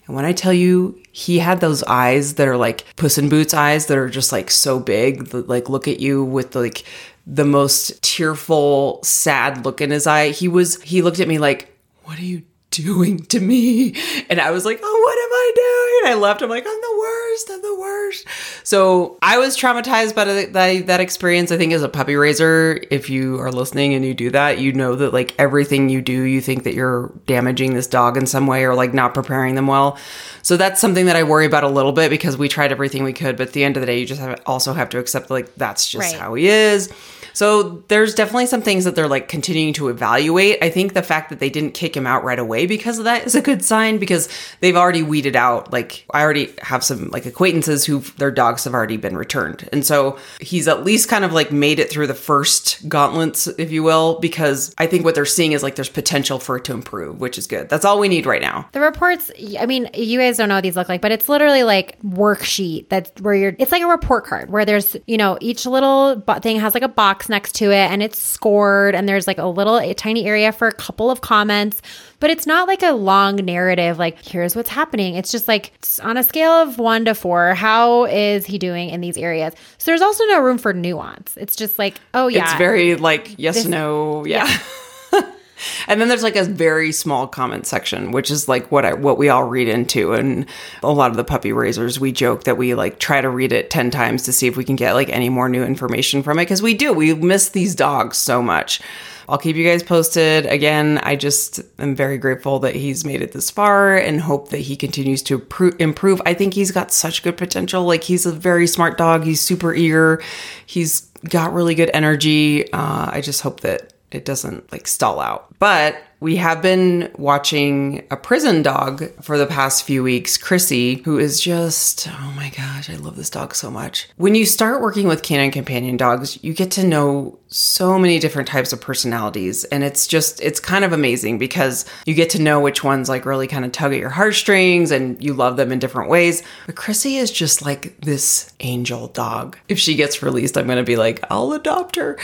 Speaker 1: And when I tell you, he had those eyes that are like Puss in Boots eyes that are just like so big, that, like look at you with like the most tearful, sad look in his eye. He was he looked at me like, "What are you doing to me? And I was like, oh, what am I doing? I left. I'm like, I'm the worst. I'm the worst. So I was traumatized by that, that experience. I think as a puppy raiser, if you are listening and you do that, you know that like everything you do, you think that you're damaging this dog in some way or like not preparing them well. So that's something that I worry about a little bit because we tried everything we could. But at the end of the day, you just have, also have to accept like that's just right. how he is. So there's definitely some things that they're like continuing to evaluate. I think the fact that they didn't kick him out right away because of that is a good sign because they've already weeded out like I already have some like acquaintances who their dogs have already been returned. And so he's at least kind of like made it through the first gauntlets, if you will, because I think what they're seeing is like there's potential for it to improve, which is good. That's all we need right now.
Speaker 2: The reports, I mean, you guys don't know what these look like, but it's literally like worksheet that's where you're it's like a report card where there's, you know, each little thing has like a box next to it and it's scored and there's like a little a tiny area for a couple of comments but it's not like a long narrative like here's what's happening it's just like it's on a scale of 1 to 4 how is he doing in these areas so there's also no room for nuance it's just like oh yeah
Speaker 1: it's very like yes this, no yeah. yeah. [laughs] [laughs] And then there's like a very small comment section, which is like what I, what we all read into. And a lot of the puppy raisers, we joke that we like try to read it 10 times to see if we can get like any more new information from it. Cause we do, we miss these dogs so much. I'll keep you guys posted. Again, I just am very grateful that he's made it this far and hope that he continues to improve. I think he's got such good potential. Like, he's a very smart dog. He's super eager. He's got really good energy. Uh, I just hope that it doesn't like stall out. But we have been watching a prison dog for the past few weeks, Chrissy, who is just, oh my gosh, I love this dog so much. When you start working with canine companion dogs, you get to know so many different types of personalities. And it's just, it's kind of amazing because you get to know which ones like really kind of tug at your heartstrings and you love them in different ways. But Chrissy is just like this angel dog. If she gets released, I'm going to be like, I'll adopt her.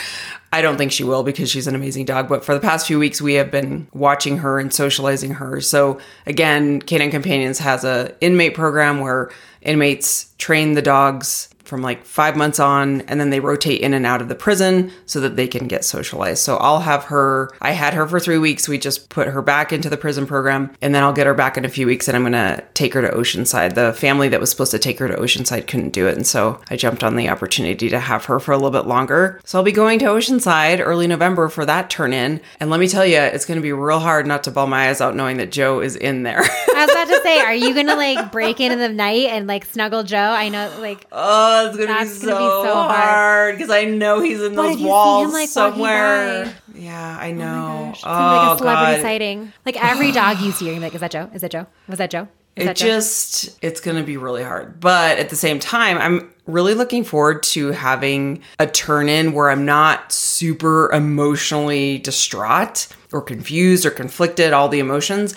Speaker 1: I don't think she will because she's an amazing dog. But for the past few weeks, we have been watching her and socializing her. So again, Canine Companions has a inmate program where inmates train the dogs from like five months on, and then they rotate in and out of the prison so that they can get socialized. So I'll have her, I had her for three weeks. We just put her back into the prison program, and then I'll get her back in a few weeks and I'm going to take her to Oceanside. The family that was supposed to take her to Oceanside couldn't do it. And so I jumped on the opportunity to have her for a little bit longer. So I'll be going to Oceanside early November for that turn in. And let me tell you, it's going to be real hard not to ball my eyes out knowing that Joe is in there.
Speaker 2: I was about to say, are you going [laughs] to like break in in the night and like snuggle Joe? I know, like.
Speaker 1: Oh, Oh, it's gonna That's be so, gonna be so hard because I know he's in those walls him, like, somewhere. Yeah, I oh know. Oh, oh like a oh, celebrity
Speaker 2: God. sighting. Like every dog you see, you're like, "Is that Joe? Is that Joe? Was that Joe?"
Speaker 1: Is it just it's going to be really hard. But at the same time, I'm really looking forward to having a turn in where I'm not super emotionally distraught or confused or conflicted, all the emotions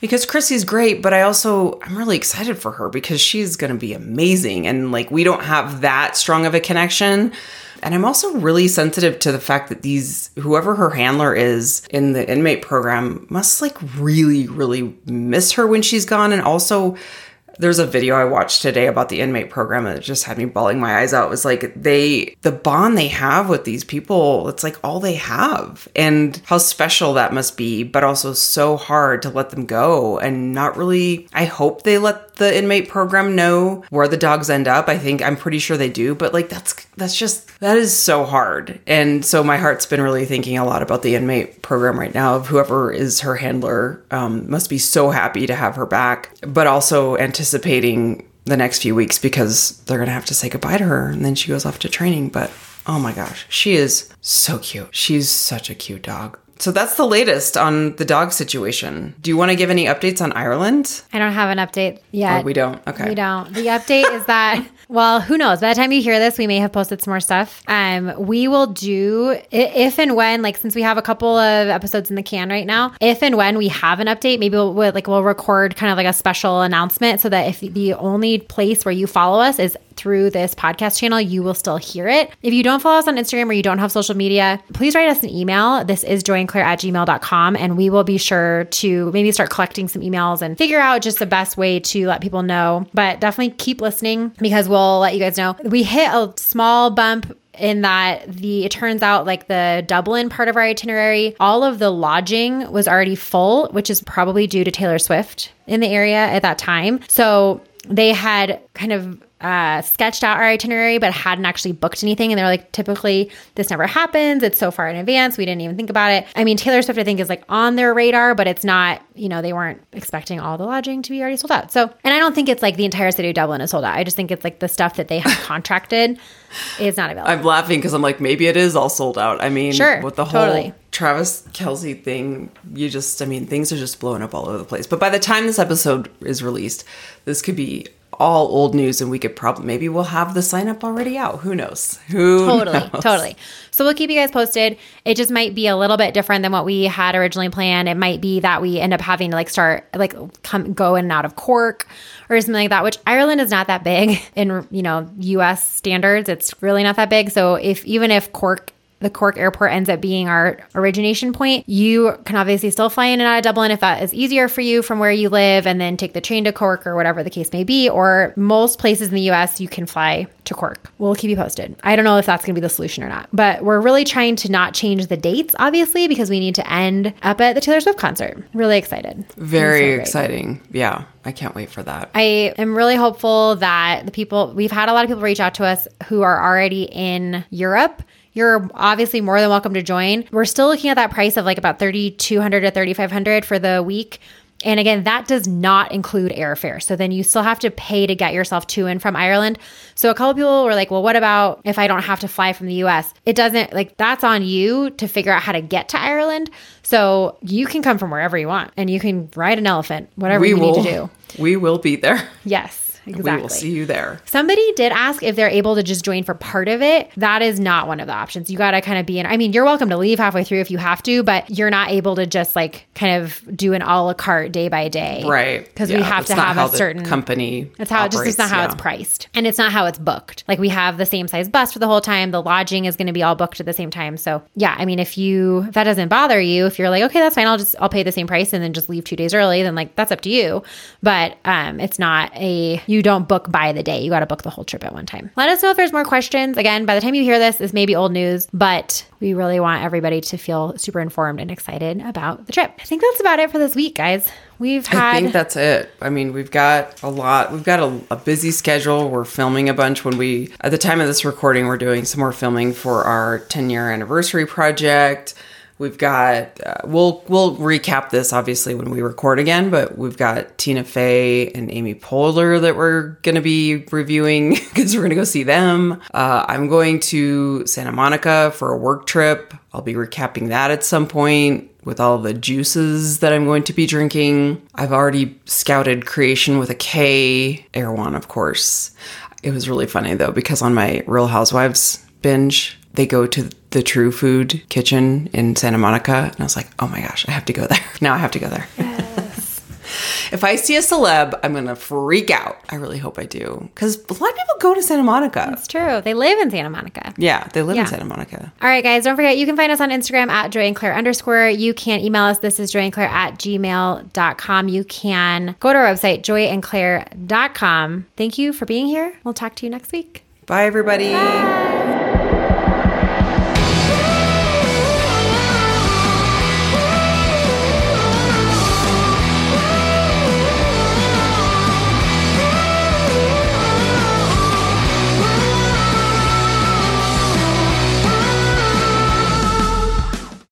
Speaker 1: because Chrissy's great, but I also I'm really excited for her because she's going to be amazing and like we don't have that strong of a connection. And I'm also really sensitive to the fact that these whoever her handler is in the inmate program must like really really miss her when she's gone and also there's a video I watched today about the inmate program it just had me bawling my eyes out. It was like they, the bond they have with these people, it's like all they have and how special that must be, but also so hard to let them go and not really, I hope they let the inmate program know where the dogs end up. I think I'm pretty sure they do, but like that's that's just that is so hard. And so my heart's been really thinking a lot about the inmate program right now. Of whoever is her handler um, must be so happy to have her back, but also anticipating the next few weeks because they're gonna have to say goodbye to her, and then she goes off to training. But oh my gosh, she is so cute. She's such a cute dog. So that's the latest on the dog situation. Do you want to give any updates on Ireland?
Speaker 2: I don't have an update yet.
Speaker 1: Oh, we don't. Okay.
Speaker 2: We don't. The update is that, [laughs] well, who knows? By the time you hear this, we may have posted some more stuff. Um, we will do if and when, like, since we have a couple of episodes in the can right now, if and when we have an update, maybe we'll, we'll like we'll record kind of like a special announcement so that if the only place where you follow us is through this podcast channel, you will still hear it. If you don't follow us on Instagram or you don't have social media, please write us an email. This is joyandclaire at gmail.com, and we will be sure to maybe start collecting some emails and figure out just the best way to let people know. But definitely keep listening because we'll let you guys know. We hit a small bump in that the it turns out like the Dublin part of our itinerary, all of the lodging was already full, which is probably due to Taylor Swift in the area at that time. So they had kind of uh, sketched out our itinerary, but hadn't actually booked anything. And they're like, typically this never happens. It's so far in advance. We didn't even think about it. I mean, Taylor Swift, I think, is like on their radar, but it's not, you know, they weren't expecting all the lodging to be already sold out. So, and I don't think it's like the entire city of Dublin is sold out. I just think it's like the stuff that they have [laughs] contracted is not available.
Speaker 1: I'm laughing because I'm like, maybe it is all sold out. I mean,
Speaker 2: Sure,
Speaker 1: with the whole
Speaker 2: totally.
Speaker 1: Travis Kelce thing, you just, I mean, things are just blowing up all over the place. But by the time this episode is released, this could be all old news and we could probably, maybe we'll have the sign up already out. Who knows? Who
Speaker 2: totally
Speaker 1: knows?
Speaker 2: totally so we'll keep you guys posted it just might be a little bit different than what we had originally planned it might be that we end up having to like start like come go in and out of cork or something like that which ireland is not that big [laughs] in you know us standards it's really not that big so if even if cork the Cork airport ends up being our origination point, you can obviously still fly in and out of Dublin if that is easier for you from where you live and then take the train to Cork or whatever the case may be. Or most places in the US, you can fly to Cork. We'll keep you posted. I don't know if that's going to be the solution or not, but we're really trying to not change the dates, obviously, because we need to end up at the Taylor Swift concert. Really excited.
Speaker 1: Very
Speaker 2: So
Speaker 1: exciting. Yeah. I can't wait for that.
Speaker 2: I am really hopeful that the people we've had a lot of people reach out to us who are already in Europe. You're obviously more than welcome to join. We're still looking at that price of like about 3200 to 3500 for the week. And again, that does not include airfare. So then you still have to pay to get yourself to and from Ireland. So a couple people were like, well, what about if I don't have to fly from the US? It doesn't, like, that's on you to figure out how to get to Ireland. So you can come from wherever you want and you can ride an elephant, whatever
Speaker 1: we
Speaker 2: you
Speaker 1: will,
Speaker 2: need to do.
Speaker 1: we will be there.
Speaker 2: Yes, exactly.
Speaker 1: We will see you there.
Speaker 2: Somebody did ask if they're able to just join for part of it. That is not one of the options. You got to kind of be in. I mean, you're welcome to leave halfway through if you have to, but you're not able to just like kind of do an a la carte day by day.
Speaker 1: Right.
Speaker 2: Because we have to have a certain
Speaker 1: company.
Speaker 2: That's how it just it's not how
Speaker 1: operates,
Speaker 2: it's priced. And it's not how it's booked. Like we have the same size bus for the whole time. The lodging is going to be all booked at the same time. So yeah, I mean, if you if that doesn't bother you, if you're like, okay, that's fine, I'll just I'll pay the same price and then just leave two days early, then like that's up to you. But um it's not a you don't book by the day. You got to book the whole trip at one time. Let us know if there's more questions. Again, by the time you hear this, this may be old news, but we really want everybody to feel super informed and excited about the trip. I think that's about it for this week, guys. We've had
Speaker 1: I think that's it. I mean, we've got a lot. We've got a, a busy schedule. We're filming a bunch. When we, at the time of this recording, we're doing some more filming for our 10 year anniversary project. We've got. Uh, we'll we'll recap this obviously when we record again. But we've got Tina Fey and Amy Poehler that we're to be reviewing [laughs] because we're to go see them. Uh, I'm going to Santa Monica for a work trip. I'll be recapping that at some point with all the juices that I'm going to be drinking. I've already scouted creation with a K, Erewhon, of course. It was really funny though, because on my Real Housewives binge, they go to the True Food kitchen in Santa Monica. And I was like, oh my gosh, I have to go there. [laughs] Now I have to go there. Yes. [laughs] if I see a celeb, I'm going to freak out. I really hope I do. Because a lot of people go to Santa Monica.
Speaker 2: It's true. They live in Santa Monica.
Speaker 1: Yeah, they live
Speaker 2: Yeah.
Speaker 1: in Santa Monica.
Speaker 2: All right, guys, don't forget you can find us on Instagram at Joy and Claire underscore. You can email us. This is Joy and Claire at gmail.com. You can go to our website, joyandclaire.com. Thank you for being here. We'll talk to you next week.
Speaker 1: Bye, everybody.